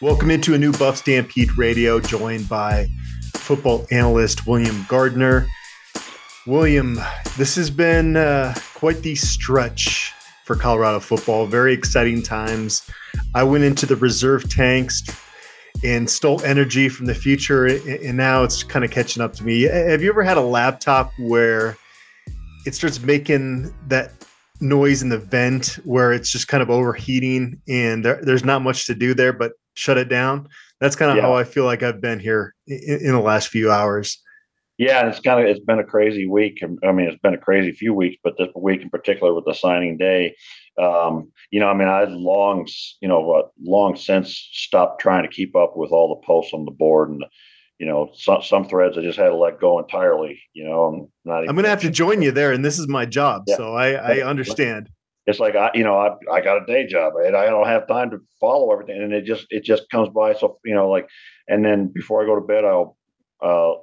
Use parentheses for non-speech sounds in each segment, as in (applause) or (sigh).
Welcome into a new Buff Stampede Radio, joined by football analyst William Gardner. William, this has been uh, quite the stretch for Colorado football. Very exciting times. I went into the reserve tanks and stole energy from the future, and now it's kind of catching up to me. Have you ever had a laptop where it starts making that noise in the vent where it's just kind of overheating and there, there's not much to do there but shut it down. That's kind of yeah. how I feel like I've been here in, in, the last few hours. Yeah, it's kind of it's been a crazy week. I mean, it's been a crazy few weeks, but this week in particular with the signing day, um, you know, I mean, I long, you know, what long since stopped trying to keep up with all the posts on the board and. you know, some some threads I just had to let go entirely. You know, I'm not. I'm going to have to join you there, and this is my job, yeah. so I, I understand it's like I, you know, I, I got a day job, and I don't have time to follow everything, and it just it just comes by. So you know, like, and then before I go to bed, I'll uh,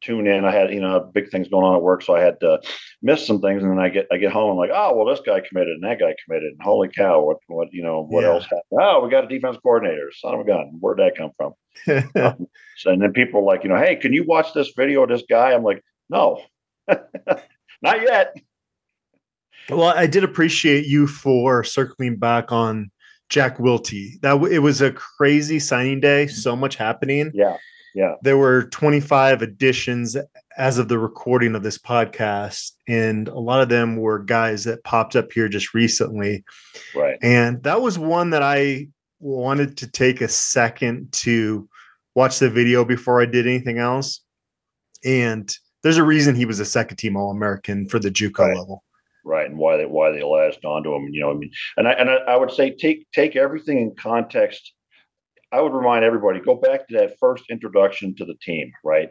tune in. I had you know big things going on at work, so I had to miss some things, and then I get I get home. I'm like, oh well, this guy committed, and that guy committed, and holy cow, what what you know what yeah. else happened? Oh, we got a defense coordinator. Son of a gun, where'd that come from? (laughs) um, so, and then people are like, you know, hey, can you watch this video of this guy? I'm like, no, (laughs) not yet. Well, I did appreciate you for circling back on Jack Wilty. That it was a crazy signing day, mm-hmm. so much happening. Yeah. Yeah. There were 25 additions as of the recording of this podcast and a lot of them were guys that popped up here just recently. Right. And that was one that I wanted to take a second to watch the video before I did anything else. And there's a reason he was a second team All American for the JUCO right. level right and why they why they latched onto him you know i mean and i and I, I, would say take take everything in context. I would remind everybody go back to that first introduction to the team right?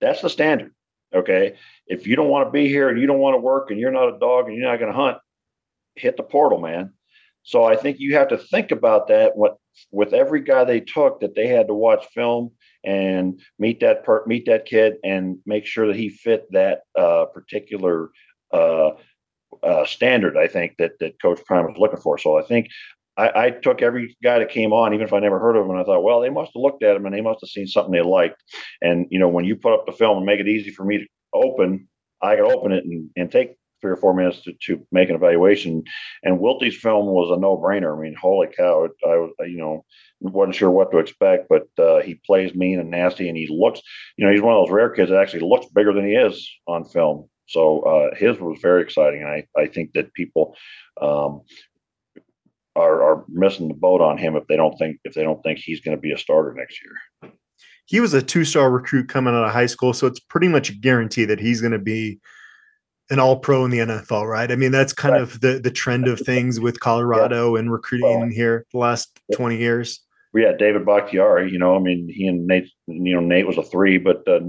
That's the standard okay? If you don't want to be here and you don't want to work and you're not a dog and you're not going to hunt hit the portal man. So i think you have to think about that what with every guy they took that they had to watch film and meet that per, meet that kid and make sure that he fit that uh, particular uh, uh, standard I think that that Coach Prime was looking for. So I think I, I, took every guy that came on, even if I never heard of him, and I thought, well, they must have looked at him and they must have seen something they liked. And you know, when you put up the film and make it easy for me to open, I could open it and, and take three or four minutes to, to make an evaluation. And Wilty's film was a no brainer. I mean, holy cow! I was, you know, wasn't sure what to expect, but uh, he plays mean and nasty, and he looks, you know, he's one of those rare kids that actually looks bigger than he is on film. So uh, his was very exciting. And I, I think that people um, are, are missing the boat on him if they don't think if they don't think he's going to be a starter next year. He was a two-star recruit coming out of high school, so it's pretty much a guarantee that he's going to be an all-pro in the NFL, right? I mean, that's kind right. of the the trend of things with Colorado yeah. and recruiting well, here the last 20 years we had David Bakhtiari. You know, I mean, he and Nate. You know, Nate was a three, but uh,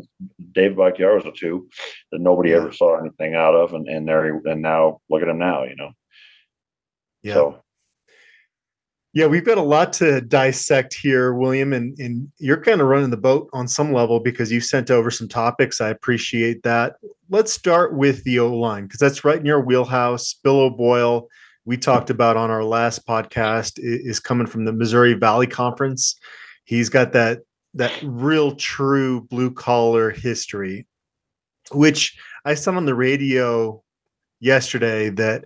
David Bakhtiari was a two that nobody yeah. ever saw anything out of, and and there and now look at him now. You know. Yeah. So. Yeah, we've got a lot to dissect here, William, and, and you're kind of running the boat on some level because you sent over some topics. I appreciate that. Let's start with the O line because that's right in your wheelhouse. Bill O'Boyle we talked about on our last podcast is coming from the Missouri Valley Conference. He's got that that real true blue collar history, which I said on the radio yesterday that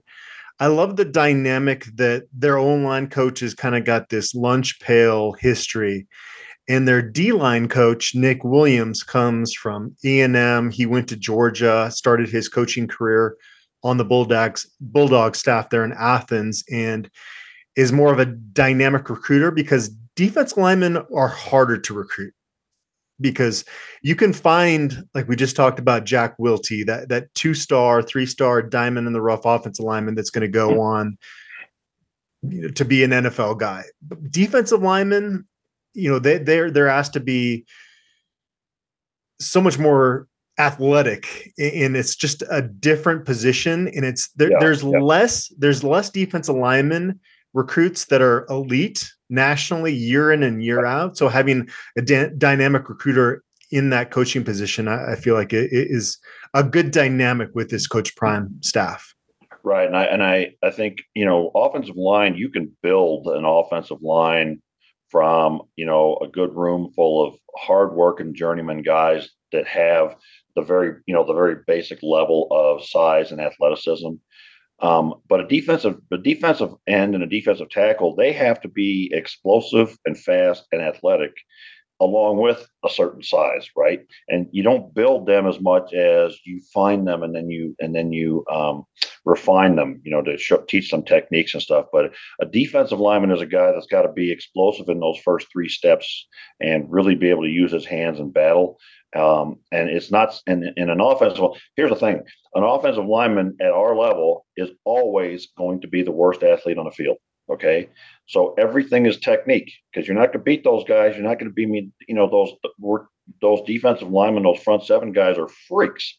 I love the dynamic that their own line coaches kind of got this lunch pail history. And their D line coach, Nick Williams, comes from A&M. He went to Georgia, started his coaching career on the Bulldogs Bulldog staff there in Athens and is more of a dynamic recruiter because defense linemen are harder to recruit. Because you can find like we just talked about Jack Wilty that that two star three star diamond in the rough offensive lineman that's going to go mm-hmm. on you know, to be an NFL guy. Defensive linemen you know they they're they're asked to be so much more athletic and it's just a different position and it's there, yeah, there's yeah. less there's less defensive linemen recruits that are elite nationally year in and year out. So having a da- dynamic recruiter in that coaching position I, I feel like it, it is a good dynamic with this coach prime staff. Right and i and i i think you know offensive line you can build an offensive line from you know a good room full of hard working journeyman guys that have the very you know the very basic level of size and athleticism. Um, but a defensive a defensive end and a defensive tackle they have to be explosive and fast and athletic along with a certain size, right? And you don't build them as much as you find them, and then you and then you um, refine them, you know, to teach them techniques and stuff. But a defensive lineman is a guy that's got to be explosive in those first three steps and really be able to use his hands in battle. Um, and it's not in, in an offensive. Here's the thing: an offensive lineman at our level is always going to be the worst athlete on the field. Okay. So everything is technique because you're not going to beat those guys. You're not going to beat me. You know, those, those defensive linemen, those front seven guys are freaks.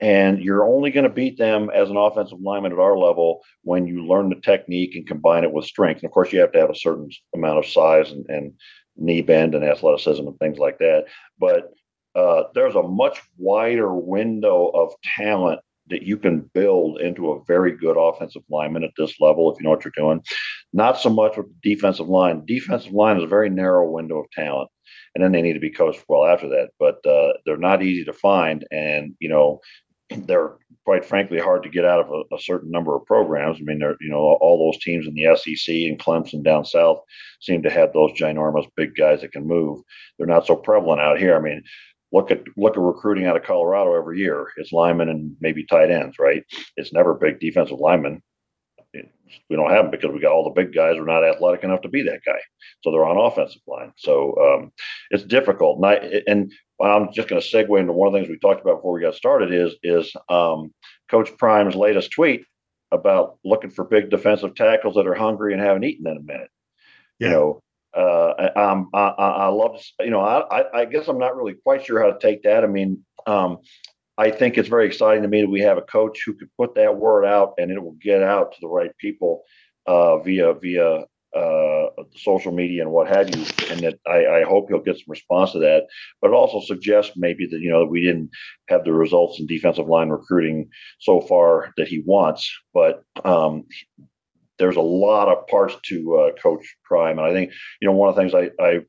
And you're only going to beat them as an offensive lineman at our level when you learn the technique and combine it with strength. And of course, you have to have a certain amount of size and, and knee bend and athleticism and things like that. But uh, there's a much wider window of talent that you can build into a very good offensive lineman at this level if you know what you're doing. Not so much with the defensive line. Defensive line is a very narrow window of talent, and then they need to be coached well after that. But uh, they're not easy to find, and you know (clears throat) they're quite frankly hard to get out of a, a, certain number of programs. I mean, they're you know all those teams in the SEC and Clemson down south seem to have those ginormous big guys that can move. They're not so prevalent out here. I mean, look at look at recruiting out of Colorado every year. It's linemen and maybe tight ends, right? It's never big defensive linemen. We don't have them because we got all the big guys who are not athletic enough to be that guy, so they're on offensive line. So um, it's difficult. And, I, and I'm just going to segue into one of the things we talked about before we got started is is um, Coach Prime's latest tweet about looking for big defensive tackles that are hungry and haven't eaten in a minute. Yeah. You know, uh, I, I, I love, you know, I, I guess I'm not really quite sure how to take that. I mean, um, I think it's very exciting to me that we have a coach who could put that word out and it will get out to the right people uh, via via uh, social media and what have you. And that I, I, hope he'll get some response to that. But it also suggests maybe that you know we didn't have the results in defensive line recruiting so far that he wants, but um, there's a lot of parts to uh, Coach Prime, and I think you know one of the things I, I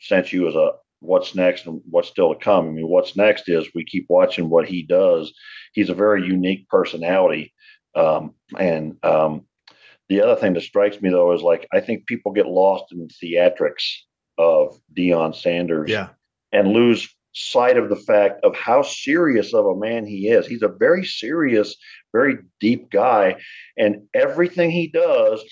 sent you is a what's next and what's still to come. I mean, what's next is we keep watching what he does. He's a very unique personality, um, and um, the other thing that strikes me though is like I think people get lost in the theatrics of Deion Sanders, yeah. and lose sight of the fact of how serious of a man he is. He's a very serious, very deep guy, and everything he does,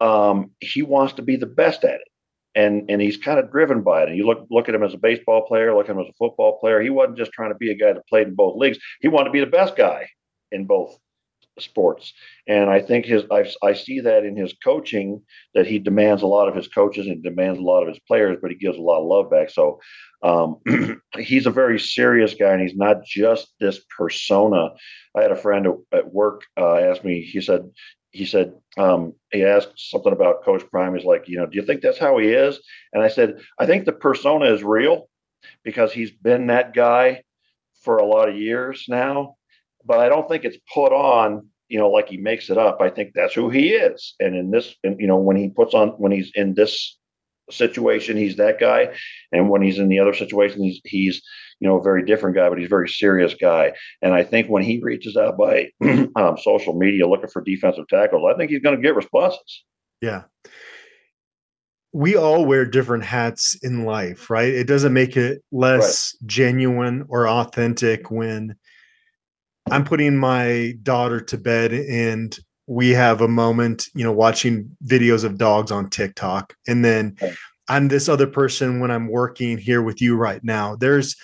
um, he wants to be the best at it. And, and he's kind of driven by it. And you look look at him as a baseball player, look at him as a football player. He wasn't just trying to be a guy that played in both leagues. He wanted to be the best guy in both sports. And I think his I, I see that in his coaching that he demands a lot of his coaches and demands a lot of his players, but he gives a lot of love back. So um, (clears throat) he's a very serious guy, and he's not just this persona. I had a friend at work uh, ask me. He said he said um, he asked something about Coach Prime. He's like, you know, do you think that's how he is? And I said, I think the persona is real because he's been that guy for a lot of years now but I don't think it's put on, you know, like he makes it up. I think that's who he is. And in this, you know, when he puts on, when he's in this situation, he's that guy. And when he's in the other situation, he's, he's, you know, a very different guy, but he's a very serious guy. And I think when he reaches out by (clears throat) um, social media looking for defensive tackles, I think he's going to get responses. Yeah we all wear different hats in life, right? It doesn't make it less right. genuine or authentic when I'm putting my daughter to bed and we have a moment, you know, watching videos of dogs on TikTok. And then I'm this other person when I'm working here with you right now. There's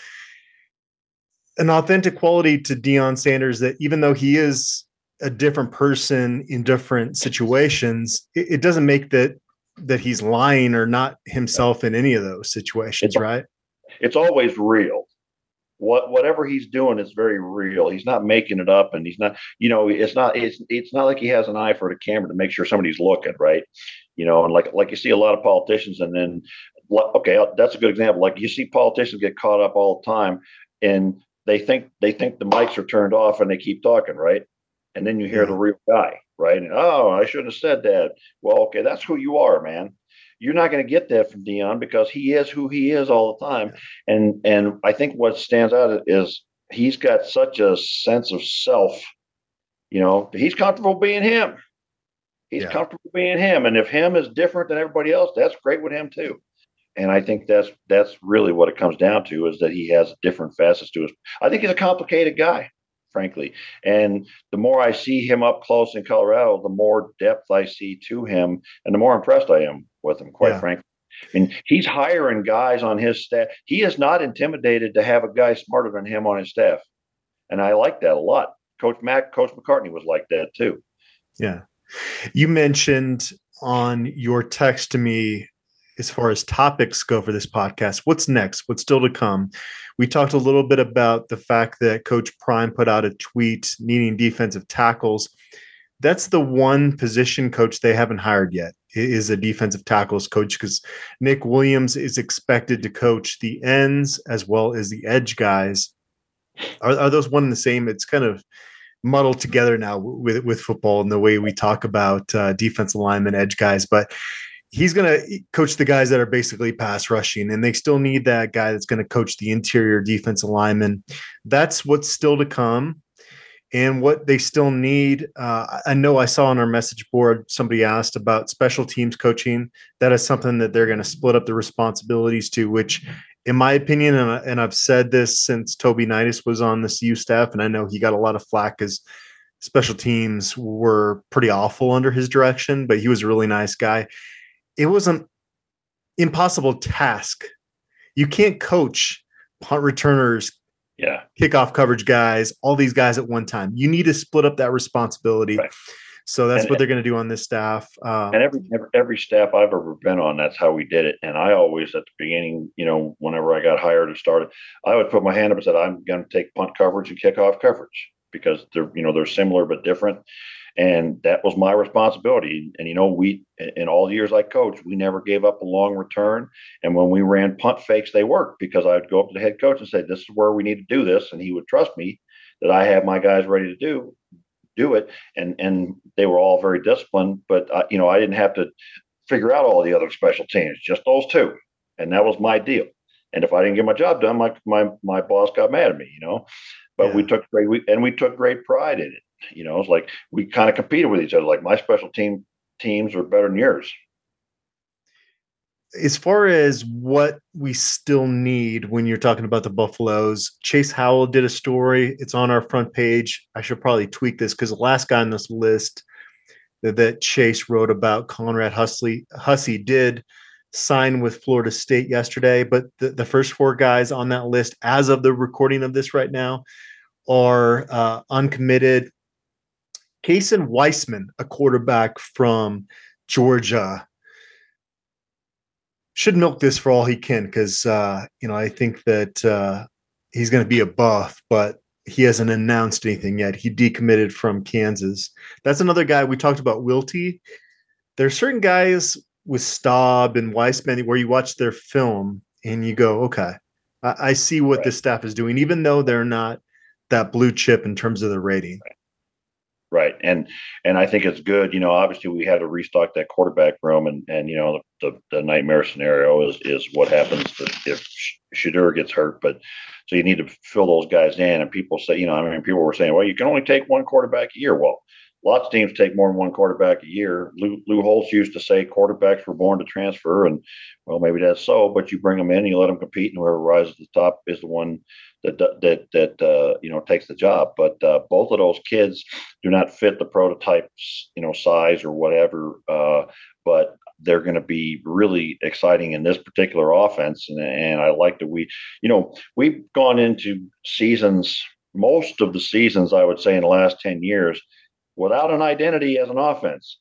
an authentic quality to Deion Sanders that even though he is a different person in different situations, it, it doesn't make that that he's lying or not himself in any of those situations, it's, right? It's always real what whatever he's doing is very real. He's not making it up, and he's not, you know, it's not it's it's not like he has an eye for the camera to make sure somebody's looking, right? You know, and like like you see a lot of politicians, and then okay, that's a good example. Like you see politicians get caught up all the time, and they think they think the mics are turned off, and they keep talking, right? And then you hear the real guy, right? And, oh, I shouldn't have said that. Well, okay, that's who you are, man You're not going to get that from Deion because he is who he is all the time. And and I think what stands out is he's got such a sense of self. You know, he's comfortable being him. He's yeah. comfortable being him. And if him is different than everybody else, that's great with him too. And I think that's that's really what it comes down to is that he has different facets to his. I think he's a complicated guy frankly. And the more I see him up close in Colorado, the more depth I see to him, and the more impressed I am with him, quite yeah. frankly. I mean, he's hiring guys on his staff. He is not intimidated to have a guy smarter than him on his staff. And I like that a lot. Coach Mac, Coach McCartney was like that too. Yeah. You mentioned on your text to me as far as topics go for this podcast. What's next? What's still to come? We talked a little bit about the fact that Coach Prime put out a tweet needing defensive tackles. That's the one position coach they haven't hired yet is a defensive tackles coach because Nick Williams is expected to coach the ends as well as the edge guys. Are, are those one and the same? It's kind of muddled together now with with football and the way we talk about uh, defensive linemen, edge guys. But he's going to coach the guys that are basically pass rushing, and they still need that guy that's going to coach the interior defensive lineman. That's what's still to come. And what they still need, uh, I know I saw on our message board somebody asked about special teams coaching. That is something that they're going to split up the responsibilities to, which, in my opinion, and, and I've said this since Toby Neinas was on the CU staff, and I know he got a lot of flack because special teams were pretty awful under his direction, but he was a really nice guy it was an impossible task. You can't coach punt returners, yeah, kickoff coverage guys, all these guys at one time. You need to split up that responsibility. Right. So that's and, what they're going to do on this staff. Um, and every, every, every staff I've ever been on, that's how we did it. And I always at the beginning, you know, whenever I got hired and started, I would put my hand up and said, "I'm going to take punt coverage and kickoff coverage because they're you know they're similar but different." And that was my responsibility. And you know, we in all the years I coached, we never gave up a long return. And when we ran punt fakes, they worked because I would go up to the head coach and say, "This is where we need to do this," and he would trust me that I have my guys ready to do do it. And and they were all very disciplined, but uh, you know, I didn't have to figure out all the other special teams, just those two, and that was my deal. And if I didn't get my job done, my my my boss got mad at me, you know. But yeah. we took great we, and we took great pride in it. You know, it's like we kind of competed with each other. Like my special team teams are better than yours. As far as what we still need when you're talking about the Buffaloes, Chase Howell did a story. It's on our front page. I should probably tweak this because the last guy on this list that, that Chase wrote about, Conrad Hussey, Hussey did sign with Florida State yesterday. But the, the first four guys on that list, as of the recording of this right now, are uh, uncommitted Kasen Weissman, a quarterback from Georgia, should milk this for all he can because uh, you know I think that uh, he's going to be a buff, but he hasn't announced anything yet. He decommitted from Kansas. That's another guy we talked about. Wilty. There are certain guys with Staub and Weissman where you watch their film and you go, okay, I, I see what right. this staff is doing, even though they're not that blue chip in terms of the rating. Right. Right. And and I think it's good. You know, obviously we had to restock that quarterback room and and you know the, the nightmare scenario is is what happens if Shedeur gets hurt. But so you need to fill those guys in. And people say, you know, I mean, people were saying, well, you can only take one quarterback a year. Well, lots of teams take more than one quarterback a year. Lou, Lou Holtz used to say quarterbacks were born to transfer, and well, maybe that's so. But you bring them in, you let them compete, and whoever rises to the top is the one that that that uh, you know takes the job. But uh, both of those kids do not fit the prototypes, you know, size or whatever. Uh, but they're going to be really exciting in this particular offense, and, and I like that we, you know, we've gone into seasons, most of the seasons, I would say, in the last ten years, without an identity as an offense.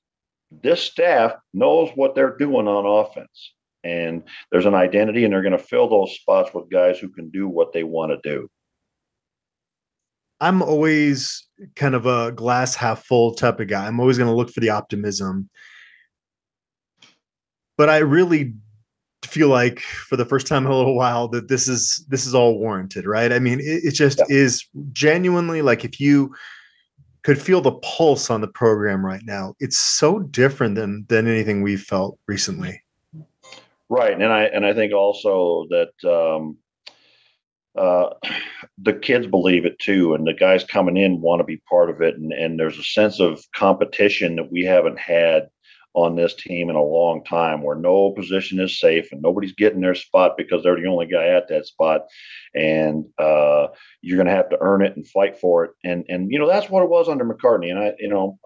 This staff knows what they're doing on offense and there's an identity and they're going to fill those spots with guys who can do what they want to do i'm always kind of a glass half full type of guy i'm always going to look for the optimism but i really feel like for the first time in a little while that this is this is all warranted right i mean it, it just yeah. is genuinely like if you could feel the pulse on the program right now. It's so different than than anything we've felt recently. Right, and I and I think also that um, uh, the kids believe it too, and the guys coming in want to be part of it, and and there's a sense of competition that we haven't had on this team in a long time where no position is safe and nobody's getting their spot because they're the only guy at that spot. And uh, you're going to have to earn it and fight for it. And and you know that's what it was under mccartney. And i you know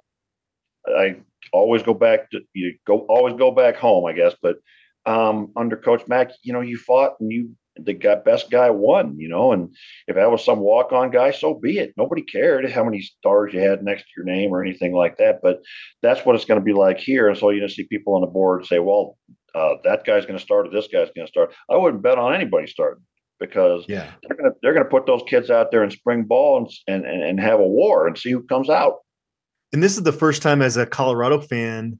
i always go back to you go always go back home i guess. But um, under coach mack you know you fought and you the guy, best guy won, you know. And if that was some walk on guy, so be it. Nobody cared how many stars you had next to your name or anything like that. But that's what it's going to be like here. And so you just see people on the board say, well, uh, that guy's going to start or this guy's going to start. I wouldn't bet on anybody starting because yeah. they're going to they're going to put those kids out there in spring ball and, and and have a war and see who comes out. And this is the first time as a Colorado fan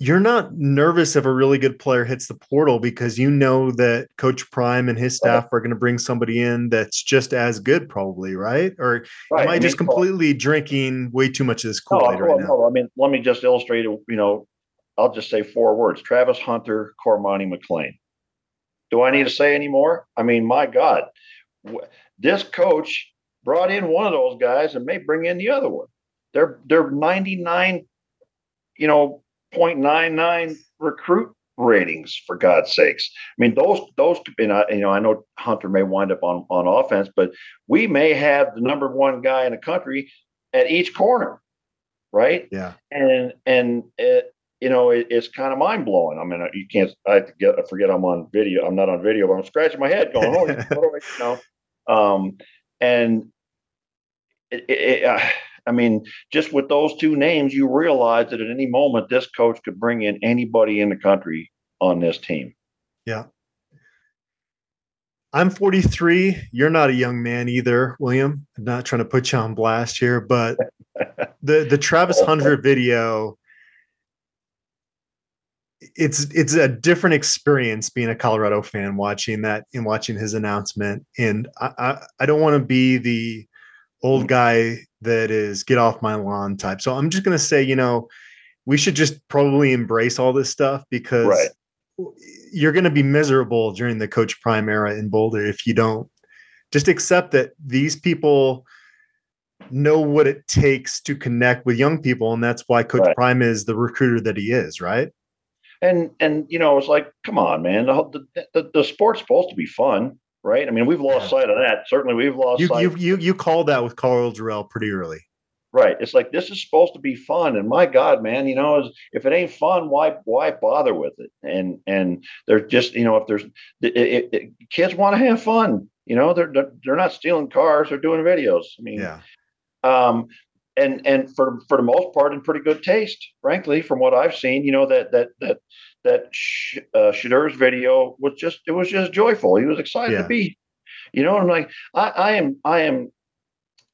you're not nervous if a really good player hits the portal because you know that Coach Prime and his staff are going to bring somebody in that's just as good, probably, right? Or right. am I, just completely drinking way too much of this Aid no, right no, now? I mean, let me just illustrate it. You know, I'll just say four words: Travis Hunter, Cormani McClain. Do I need to say any more? I mean, my God, this coach brought in one of those guys and may bring in the other one. They're they're 99, you know, 0.99 recruit ratings for God's sakes. I mean, those those you know, you know, I know Hunter may wind up on on offense, but we may have the number one guy in the country at each corner, right? Yeah. And and it, you know, it, it's kind of mind blowing. I mean, you can't. I get. I forget I'm on video. I'm not on video, but I'm scratching my head, going, "Oh, you know." (laughs) Um, and it, it, uh, I mean, just with those two names, you realize that at any moment this coach could bring in anybody in the country on this team. Yeah. I'm 43. You're not a young man either, William. I'm not trying to put you on blast here, but (laughs) the the Travis Hunter video it's it's a different experience being a Colorado fan watching that and watching his announcement. And I I, I don't want to be the old mm. guy that is get off my lawn type. So I'm just going to say, you know, we should just probably embrace all this stuff because right. you're going to be miserable during the coach prime era in Boulder if you don't just accept that these people know what it takes to connect with young people and that's why coach right. prime is the recruiter that he is right and and you know it's like come on man the, the, the sport's supposed to be fun right? I mean, we've lost sight of that. Certainly, we've lost. You sight. you you you called that with Karl Dorrell pretty early, right? It's like this is supposed to be fun, and my God, man, you know, if it ain't fun, why why bother with it? And and they're just you know, if there's it, it, it, kids want to have fun, you know, they're they're not stealing cars, they're doing videos. I mean, yeah. Um, and and for for the most part, in pretty good taste, frankly, from what I've seen, you know that that that that Sh- uh, video was just it was just joyful. He was excited yeah. to be, you know. I'm like, I, I am I am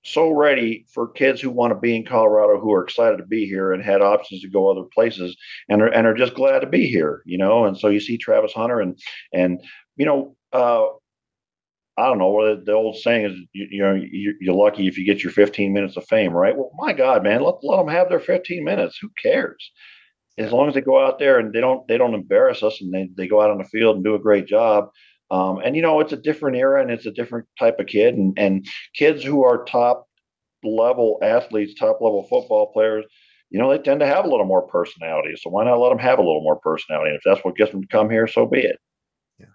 so ready for kids who want to be in Colorado who are excited to be here and had options to go other places and are and are just glad to be here, you know. And so you see Travis Hunter and and you know. Uh, I don't know what the old saying is. You, you know, you're lucky if you get your 15 minutes of fame, right? Well, my God, man, let let them have their 15 minutes. Who cares? As long as they go out there and they don't they don't embarrass us and they, they go out on the field and do a great job um, and you know it's a different era and it's a different type of kid and and kids who are top level athletes top level football players you know they tend to have a little more personality. So why not let them have a little more personality? And if that's what gets them to come here so be it. Yeah.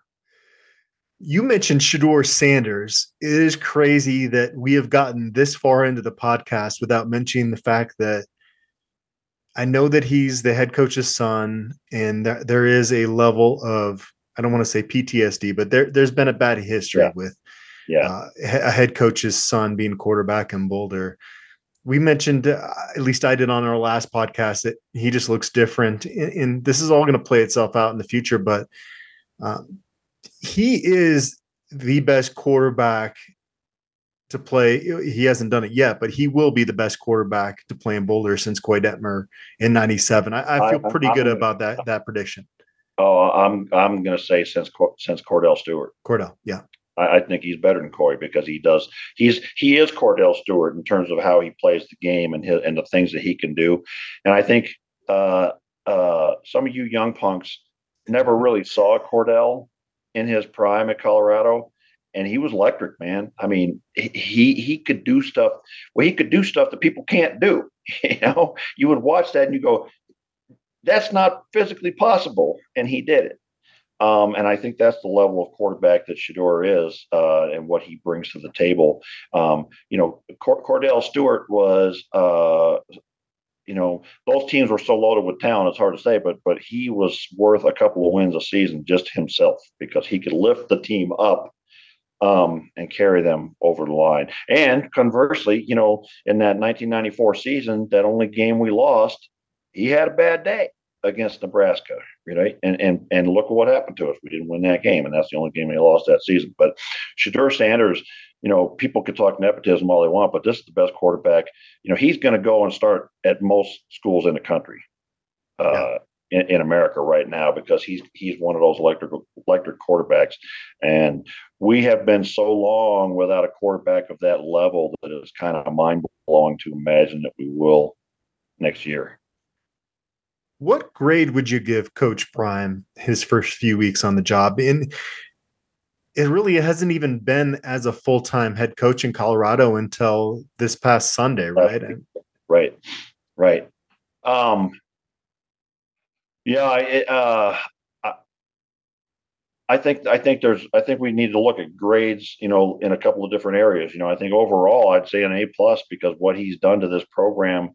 You mentioned Shedeur Sanders. It is crazy that we have gotten this far into the podcast without mentioning the fact that I know that he's the head coach's son, and th- there is a level of I don't want to say PTSD, but there there's been a bad history yeah. with yeah. Uh, a head coach's son being quarterback in Boulder. We mentioned, uh, at least I did on our last podcast, that he just looks different, and, and this is all going to play itself out in the future. But um, he is the best quarterback to play. He hasn't done it yet, but he will be the best quarterback to play in Boulder since Koy Detmer in '97. I, I, feel pretty I, good about that that prediction. Oh, I'm I'm going to say since since Kordell Stewart. Kordell, yeah. I, I, think he's better than Koy because he does. He's he is Kordell Stewart in terms of how he plays the game and his, and the things that he can do. And I think uh, uh, some of you young punks never really saw Kordell in his prime at Colorado, and he was electric, man. I mean, he he could do stuff. Well, he could do stuff that people can't do. (laughs) You know, you would watch that and you go, "That's not physically possible," and he did it. Um, and I think that's the level of quarterback that Shedeur is uh, and what he brings to the table. Um, you know, Kordell Stewart was uh, you know, those teams were so loaded with talent, it's hard to say, but but he was worth a couple of wins a season just himself because he could lift the team up um, and carry them over the line. And conversely, you know, in that 1994 season, that only game we lost, he had a bad day against Nebraska, right? And and and look what happened to us. We didn't win that game, and that's the only game we lost that season. But Shedeur Sanders you know, people could talk nepotism all they want, but this is the best quarterback. You know, he's going to go and start at most schools in the country, uh, yeah. In, in, America right now because he's he's one of those electric electric quarterbacks, and we have been so long without a quarterback of that level that it's kind of mind blowing to imagine that we will next year. What grade would you give Coach Prime his first few weeks on the job? In it really hasn't even been as a full time head coach in Colorado until this past Sunday, right? Right, right. Um, yeah, uh, I, I think I think there's I think we need to look at grades, you know, in a couple of different areas. You know, I think overall I'd say an A plus because what he's done to this program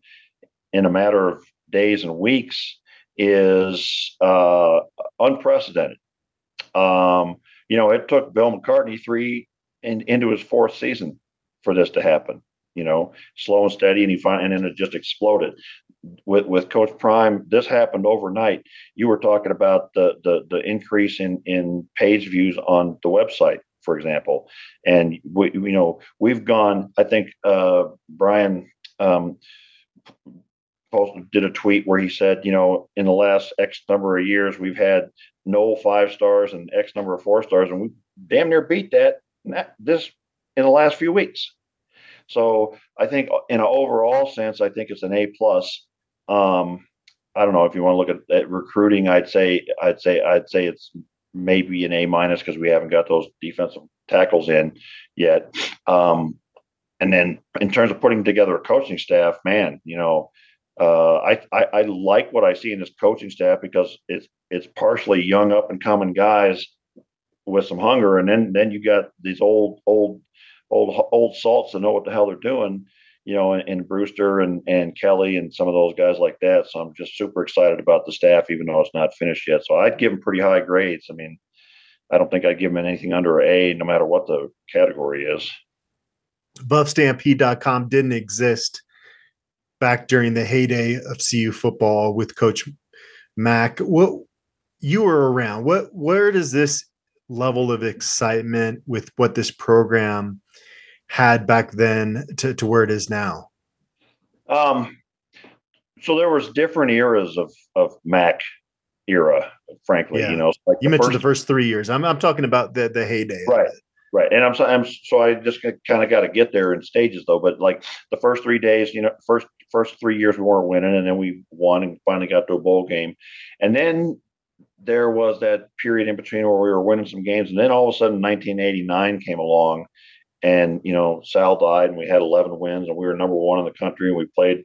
in a matter of days and weeks is uh, unprecedented. Um, you know, it took Bill McCartney three in, into his fourth season for this to happen. You know, slow and steady, and he finally, and then it just exploded. With with Coach Prime, this happened overnight. You were talking about the the the increase in in page views on the website, for example, and we you know we've gone. I think uh, Brian. Um, posted did a tweet where he said, you know, in the last X number of years, we've had no five stars and X number of four stars, and we damn near beat that, this in the last few weeks. So I think in an overall sense, I think it's an A plus. Um, I don't know if you want to look at, at, recruiting. I'd say I'd say I'd say it's maybe an A minus because we haven't got those defensive tackles in yet. Um, and then in terms of putting together a coaching staff, man, you know, uh, I, I, I like what I see in this coaching staff because it's it's partially young up and coming guys with some hunger, and then then you got these old old old old salts that know what the hell they're doing, you know, and, and Brewster and and Kelly and some of those guys like that. So I'm just super excited about the staff, even though it's not finished yet. So I'd give them pretty high grades. I mean, I don't think I'd give them anything under A, no matter what the category is. BuffStampede.com didn't exist back during the heyday of CU football with Coach Mack. What you were around? What where does this level of excitement with what this program had back then to, to where it is now? Um, so there was different eras of of Mack era, frankly. Yeah. You know, like you the mentioned first, the first three years. I'm I'm talking about the the heyday. Right. Right, and I'm so I'm so I just kind of got to get there in stages though. But like the first three days, you know, first first three years we weren't winning, and then we won and finally got to a bowl game, and then there was that period in between where we were winning some games, and then all of a sudden 1989 came along, and you know Sal died, and we had 11 wins, and we were number one in the country, and we played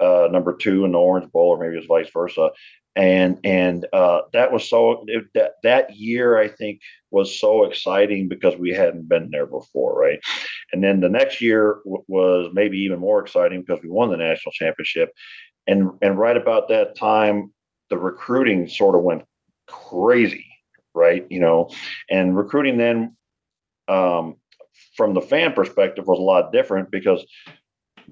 uh, number two in the Orange Bowl, or maybe it was vice versa, and and uh, that was so it, that that year I think was so exciting because we hadn't been there before, right? And then the next year w- was maybe even more exciting because we won the national championship, and and right about that time, the recruiting sort of went crazy, right? You know, and recruiting then. Um, from the fan perspective was a lot different because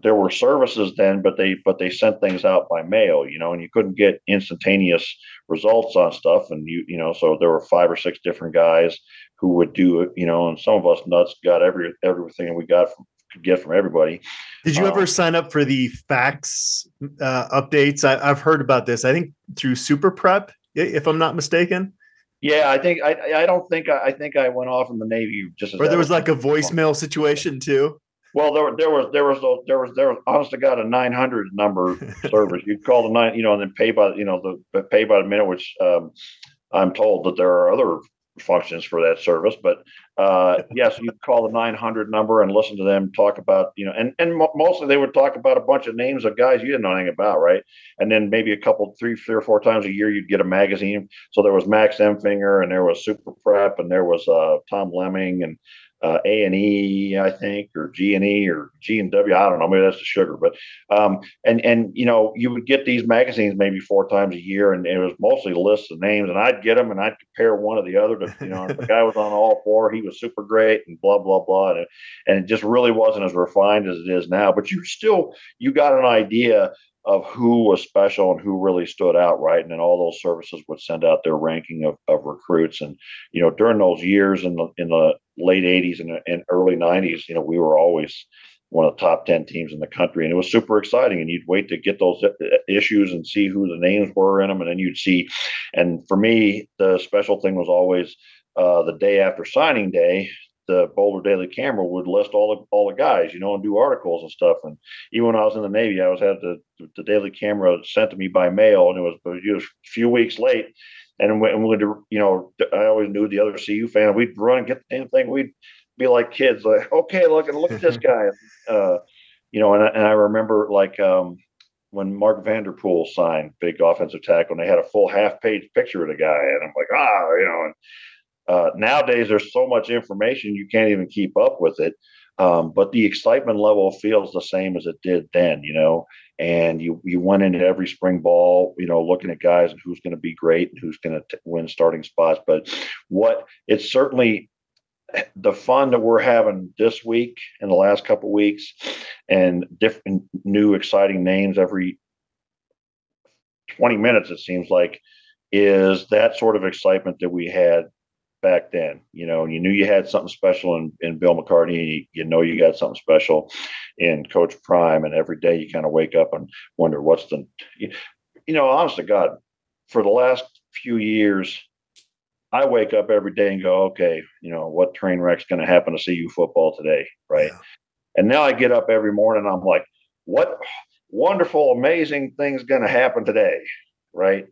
there were services then, but they but they sent things out by mail, you know, and you couldn't get instantaneous results on stuff. And you you know, so there were five or six different guys who would do it, you know, and some of us nuts got every everything we got from could get from everybody. Did you um, ever sign up for the fax uh, updates? I, have heard about this. I think through Super Prep, if I'm not mistaken. Yeah, I think I I don't think I, I think I went off in the Navy just. or there was like a voicemail situation too. Well, there, there was there was there was there was honest to God a nine hundred number (laughs) service. You'd call the nine, you know, and then pay by you know the pay by the minute, which um, I'm told that there are other functions for that service. But uh, (laughs) yes, you call the 900 number and listen to them talk about, you know, and, and mostly they would talk about a bunch of names of guys you didn't know anything about, right? And then maybe a couple, three, three or four times a year, you'd get a magazine. So there was Max Emfinger and there was Super Prep and there was uh, Tom Lemming and uh, A and E, I think, or G and E, or G and W. I don't know. Maybe that's the sugar, but um, and and you know, you would get these magazines maybe four times a year, and it was mostly lists of names, and I'd get them and I'd compare one to the other. To you know, the guy was on all four, he was super great, and blah blah blah, and, and it just really wasn't as refined as it is now. But you still you got an idea of who was special and who really stood out, right? And then all those services would send out their ranking of, of recruits. And you know, during those years in the in the late '80s and, and early '90s, you know, we were always one of the top 10 teams in the country and it was super exciting and you'd wait to get those uh, issues and see who the names were in them and then you'd see and for me the special thing was always uh, the day after signing day the Boulder Daily Camera would list all the all the guys, you know, and do articles and stuff. And even when I was in the Navy, I was had the the Daily Camera sent to me by mail, and it was, it was a few weeks late. And when, when you know, I always knew the other CU fan. We'd run and get the damn thing. We'd be like kids, like, okay, look and look at this (laughs) guy. Uh, you know, and, and I remember like um, when Mark Vander Poel signed big offensive tackle, and they had a full half page picture of the guy, and I'm like, ah, you know, and uh, nowadays, there's so much information you can't even keep up with it. Um, but the excitement level feels the same as it did then, you know. And you you went into every spring ball, you know, looking at guys and who's going to be great and who's going to win starting spots. But what it's certainly the fun that we're having this week and the last couple weeks, and different new exciting names every 20 minutes, it seems like, is that sort of excitement that we had back then, you know, and you knew you had something special in, in Bill McCartney. You know, you got something special in Coach Prime, and every day you kind of wake up and wonder what's the, you, you know, honest to God, for the last few years, I wake up every day and go, okay, you know, what train wreck's going to happen to CU football today, right? Yeah. And now I get up every morning, I'm like, what wonderful, amazing thing's going to happen today, right?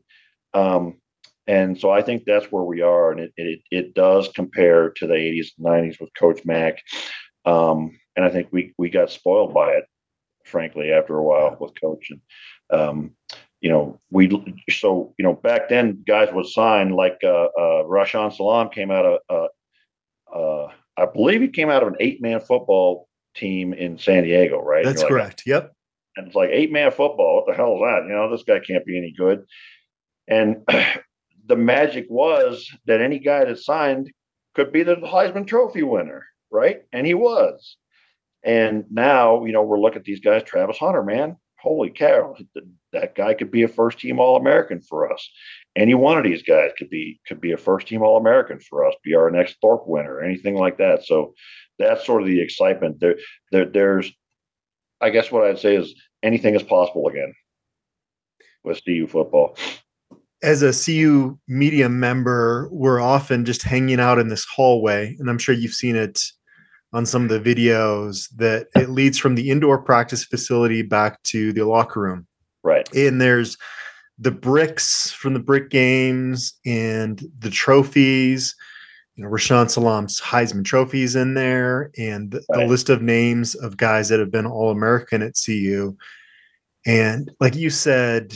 Um, and so I think that's where we are, and it it, it does compare to the 80s, and 90s with Coach Mack. Um, and I think we we got spoiled by it, frankly, after a while with Coach. And um, you know, we so you know back then guys would sign like uh, uh, Rashaan Salaam came out of uh, uh, I believe he came out of an eight man football team in San Diego, right? That's like, correct. Yep. And it's like eight man football. What the hell is that? You know, this guy can't be any good. And (clears throat) the magic was that any guy that signed could be the Heisman Trophy winner, right? And he was. And now, you know, we're looking at these guys. Travis Hunter, man, holy cow, that guy could be a first team All American for us. Any one of these guys could be could be a first team All American for us, be our next Thorpe winner, anything like that. So that's sort of the excitement. There, there there's, I guess, what I'd say is anything is possible again with CU football as a CU media member, we're often just hanging out in this hallway, and I'm sure you've seen it on some of the videos that it leads from the indoor practice facility back to the locker room. Right. And there's the bricks from the brick games and the trophies. You know, Rashaan Salaam's Heisman trophies in there, and the, right. the list of names of guys that have been All American at CU. And like you said,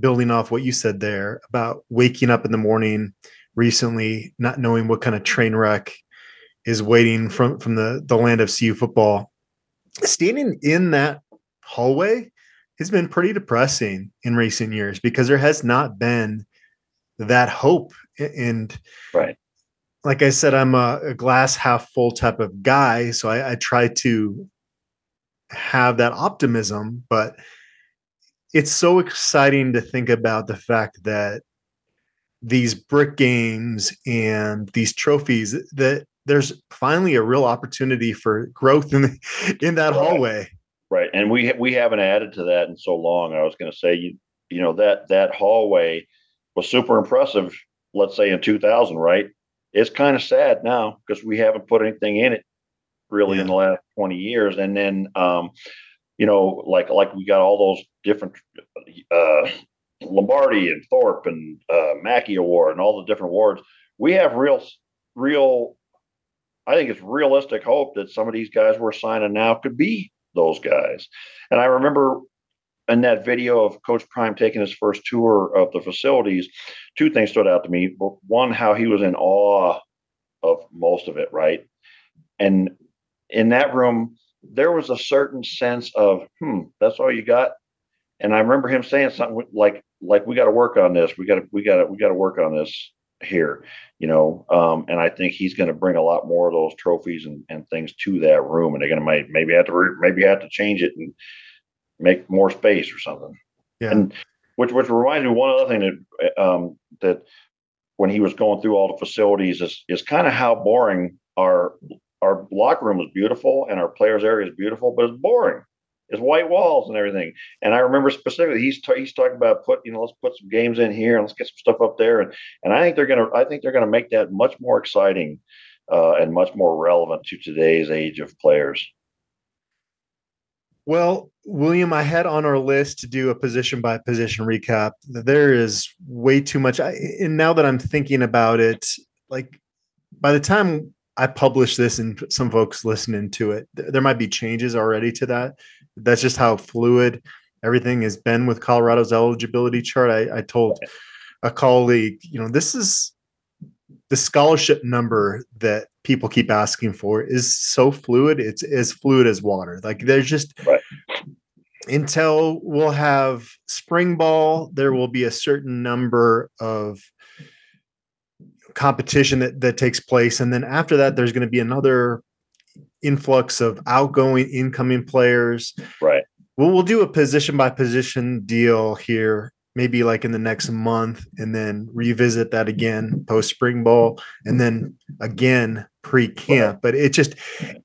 building off what you said there about waking up in the morning recently, not knowing what kind of train wreck is waiting from from the the land of CU football. Standing in that hallway has been pretty depressing in recent years because there has not been that hope. And right, like I said, I'm a, a glass half full type of guy, so I, I try to have that optimism, but it's so exciting to think about the fact that these brick games and these trophies that there's finally a real opportunity for growth in the, in that right. hallway. Right, and we we haven't added to that in so long. I was going to say you you know that that hallway was super impressive. Let's say in 2000, right? It's kind of sad now because we haven't put anything in it really yeah. in the last 20 years. And then um, you know, like like we got all those different uh, Lombardi and Thorpe and uh, Mackey Award and all the different awards. We have real, real. I think it's realistic hope that some of these guys we're signing now could be those guys. And I remember in that video of Coach Prime taking his first tour of the facilities, two things stood out to me. One, how he was in awe of most of it, right? And in that room, there was a certain sense of, hmm, that's all you got. And I remember him saying something like, like we got to work on this. We got to, we got to, we got to work on this here, you know. Um, and I think he's going to bring a lot more of those trophies and, and things to that room. And they're going to maybe, maybe have to, re- maybe have to change it and make more space or something. Yeah. And which, which reminds me one other thing that, um, that when he was going through all the facilities is, is kind of how boring our, our locker room is beautiful and our players area is beautiful, but it's boring It's white walls and everything. And I remember specifically he's t- he's talking about put you know let's put some games in here and let's get some stuff up there and and I think they're gonna I think they're gonna make that much more exciting uh, and much more relevant to today's age of players. Well, William, I had on our list to do a position by position recap. There is way too much. I, and now that I'm thinking about it, like by the time I publish this and some folks listening to it, there might be changes already to that that's just how fluid everything has been with Colorado's eligibility chart. I, I told a colleague, you know, this is the scholarship number that people keep asking for is so fluid. It's as fluid as water. Like there's just right. until we'll have spring ball, there will be a certain number of competition that that takes place, and then after that, there's going to be another influx of outgoing, incoming players. Right. Well, we'll do a position by position deal here, maybe like in the next month, and then revisit that again post spring ball, and then again pre camp. But it just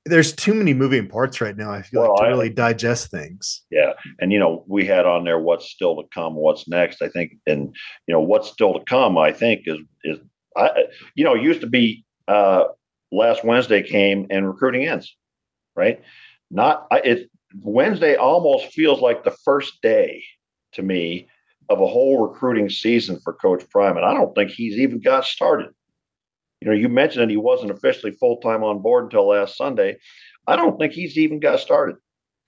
there's too many moving parts right now. I feel well, like to I, really digest things. Yeah, and you know we had on there what's still to come, what's next. I think, and you know what's still to come. I think is is I you know it used to be uh last Wednesday came and recruiting ends, right? Not it. Wednesday almost feels like the first day to me of a whole recruiting season for Coach Prime, and I don't think he's even got started. You know, you mentioned that he wasn't officially full time on board until last Sunday. I don't think he's even got started,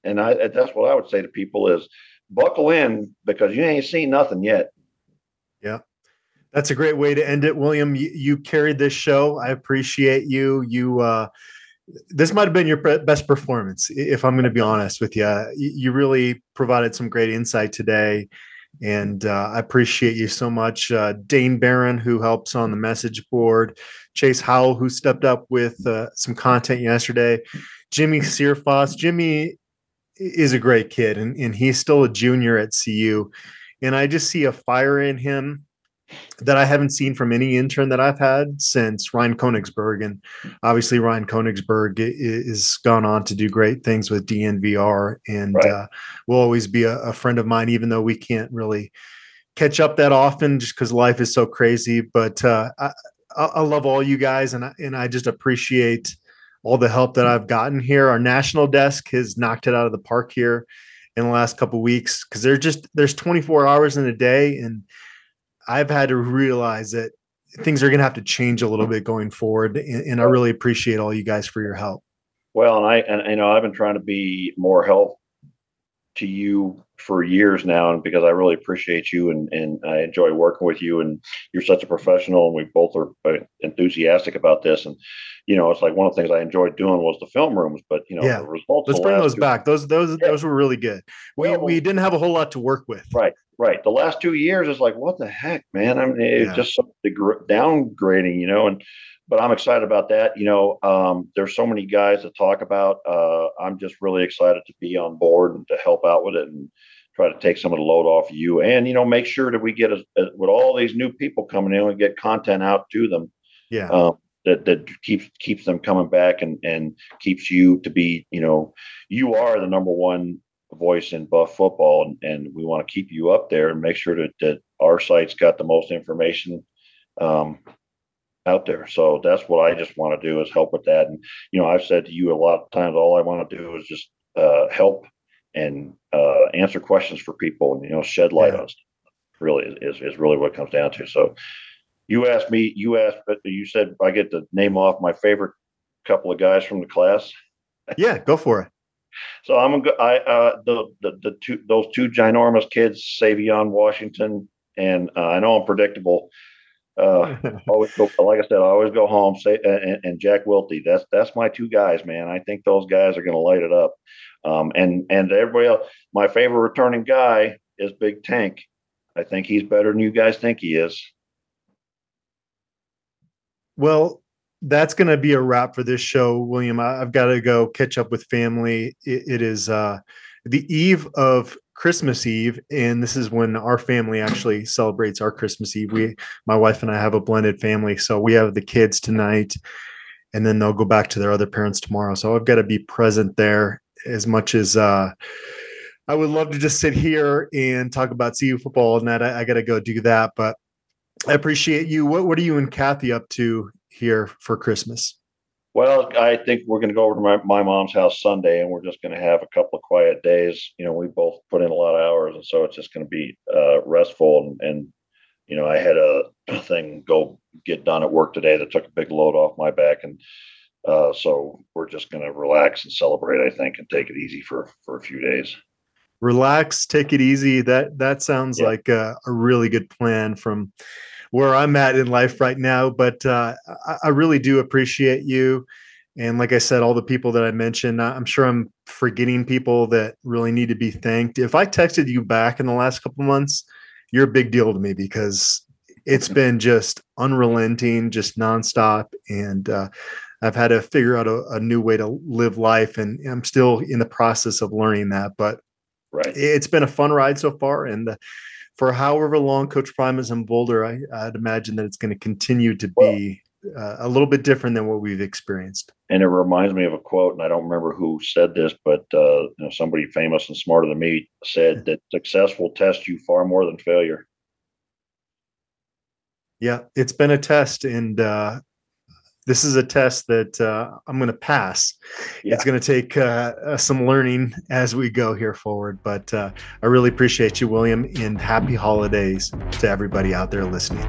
and I that's what I would say to people is buckle in because you ain't seen nothing yet. Yeah. That's a great way to end it, William. You, you carried this show. I appreciate you. You, uh, this might have been your best performance, if I'm going to be honest with you. You really provided some great insight today, and uh, I appreciate you so much. Uh, Dane Barron, who helps on the message board, Chase Howell, who stepped up with uh, some content yesterday, Jimmy Searfoss. Jimmy is a great kid, and, and he's still a junior at CU, and I just see a fire in him that I haven't seen from any intern that I've had since Ryan Koenigsberg. And obviously, Ryan Koenigsberg is gone on to do great things with DNVR and right. uh, will always be a, a, friend of mine, even though we can't really catch up that often just because life is so crazy. But uh, I, I, love all you guys, and I, and I just appreciate all the help that I've gotten here. Our national desk has knocked it out of the park here in the last couple weeks because there's just there's 24 hours in a day and I've had to realize that things are going to have to change a little bit going forward, and, and I really appreciate all you guys for your help. Well, and I and you know I've been trying to be more help to you for years now, and because I really appreciate you and and I enjoy working with you, and you're such a professional, and we both are uh, enthusiastic about this, and you know it's like one of the things I enjoyed doing was the film rooms, but you know yeah. the results. Let's bring those two, back. Those those yeah. those were really good. We we didn't have a whole lot to work with. Right. Right. The last two years is like, what the heck, man? I mean, it's yeah. just downgrading, you know, and, but I'm excited about that. You know, um, there's so many guys to talk about. Uh, I'm just really excited to be on board and to help out with it and try to take some of the load off you and, you know, make sure that we get a, a, with all these new people coming in and get content out to them. Yeah. Um, that, that keeps keeps them coming back and and keeps you to be you know you are the number one voice in buff football and, and we want to keep you up there and make sure that, that our site's got the most information um, out there so that's what i just want to do is help with that and you know i've said to you a lot of times all i want to do is just uh, help and uh, answer questions for people and you know shed light yeah. on stuff Really is, is really what it comes down to. So you asked me, you asked, but you said I get to name off my favorite couple of guys from the class. Yeah, go for it. So I'm gonna uh the the, the two those two ginormous kids, Savion Washington, and uh, I know I'm predictable. Uh, (laughs) always go, like I said, I always go home. Say and, and Jack Wilty. That's that's my two guys, man. I think those guys are going to light it up. Um, and and everybody else, my favorite returning guy is Big Tank. I think he's better than you guys think he is. Well, that's going to be a wrap for this show, William. I, have got to go catch up with family. it, it is uh, the eve of Christmas Eve, and this is when our family actually celebrates our Christmas Eve. We, my wife and I, have a blended family, so we have the kids tonight, and then they'll go back to their other parents tomorrow. So I've got to be present there as much as uh, I would love to just sit here and talk about CU football and that. I, I got to go do that, but I appreciate you. What What are you and Kathy up to here for Christmas? Well, I think we're going to go over to my, my mom's house Sunday, and we're just going to have a couple of quiet days. You know, we both put in a lot of hours, and so it's just going to be uh, restful. And, and, you know, I had a (coughs) thing go get done at work today that took a big load off my back, and uh, so we're just going to relax and celebrate. I think, and take it easy for for a few days. Relax, take it easy. That that sounds yeah. like a, a really good plan from where I'm at in life right now. But uh, I, I, really do appreciate you. And like I said, all the people that I mentioned, I'm sure I'm forgetting people that really need to be thanked. If I texted you back in the last couple months, you're a big deal to me because it's been just unrelenting, just nonstop. And uh, I've had to figure out a, a, new way to live life. And I'm still in the process of learning that. But right. it's been a fun ride so far. And the, for however long Coach Prime is in Boulder, I, would imagine that it's going to continue to be uh, a little bit different than what we've experienced. And it reminds me of a quote, and I don't remember who said this, but uh, you know, somebody famous and smarter than me said that success will test you far more than failure. Yeah, it's been a test, and uh, this is a test that uh, I'm going to pass. Yeah. It's going to take uh, uh, some learning as we go here forward. But uh, I really appreciate you, William, and happy holidays to everybody out there listening.